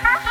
哈哈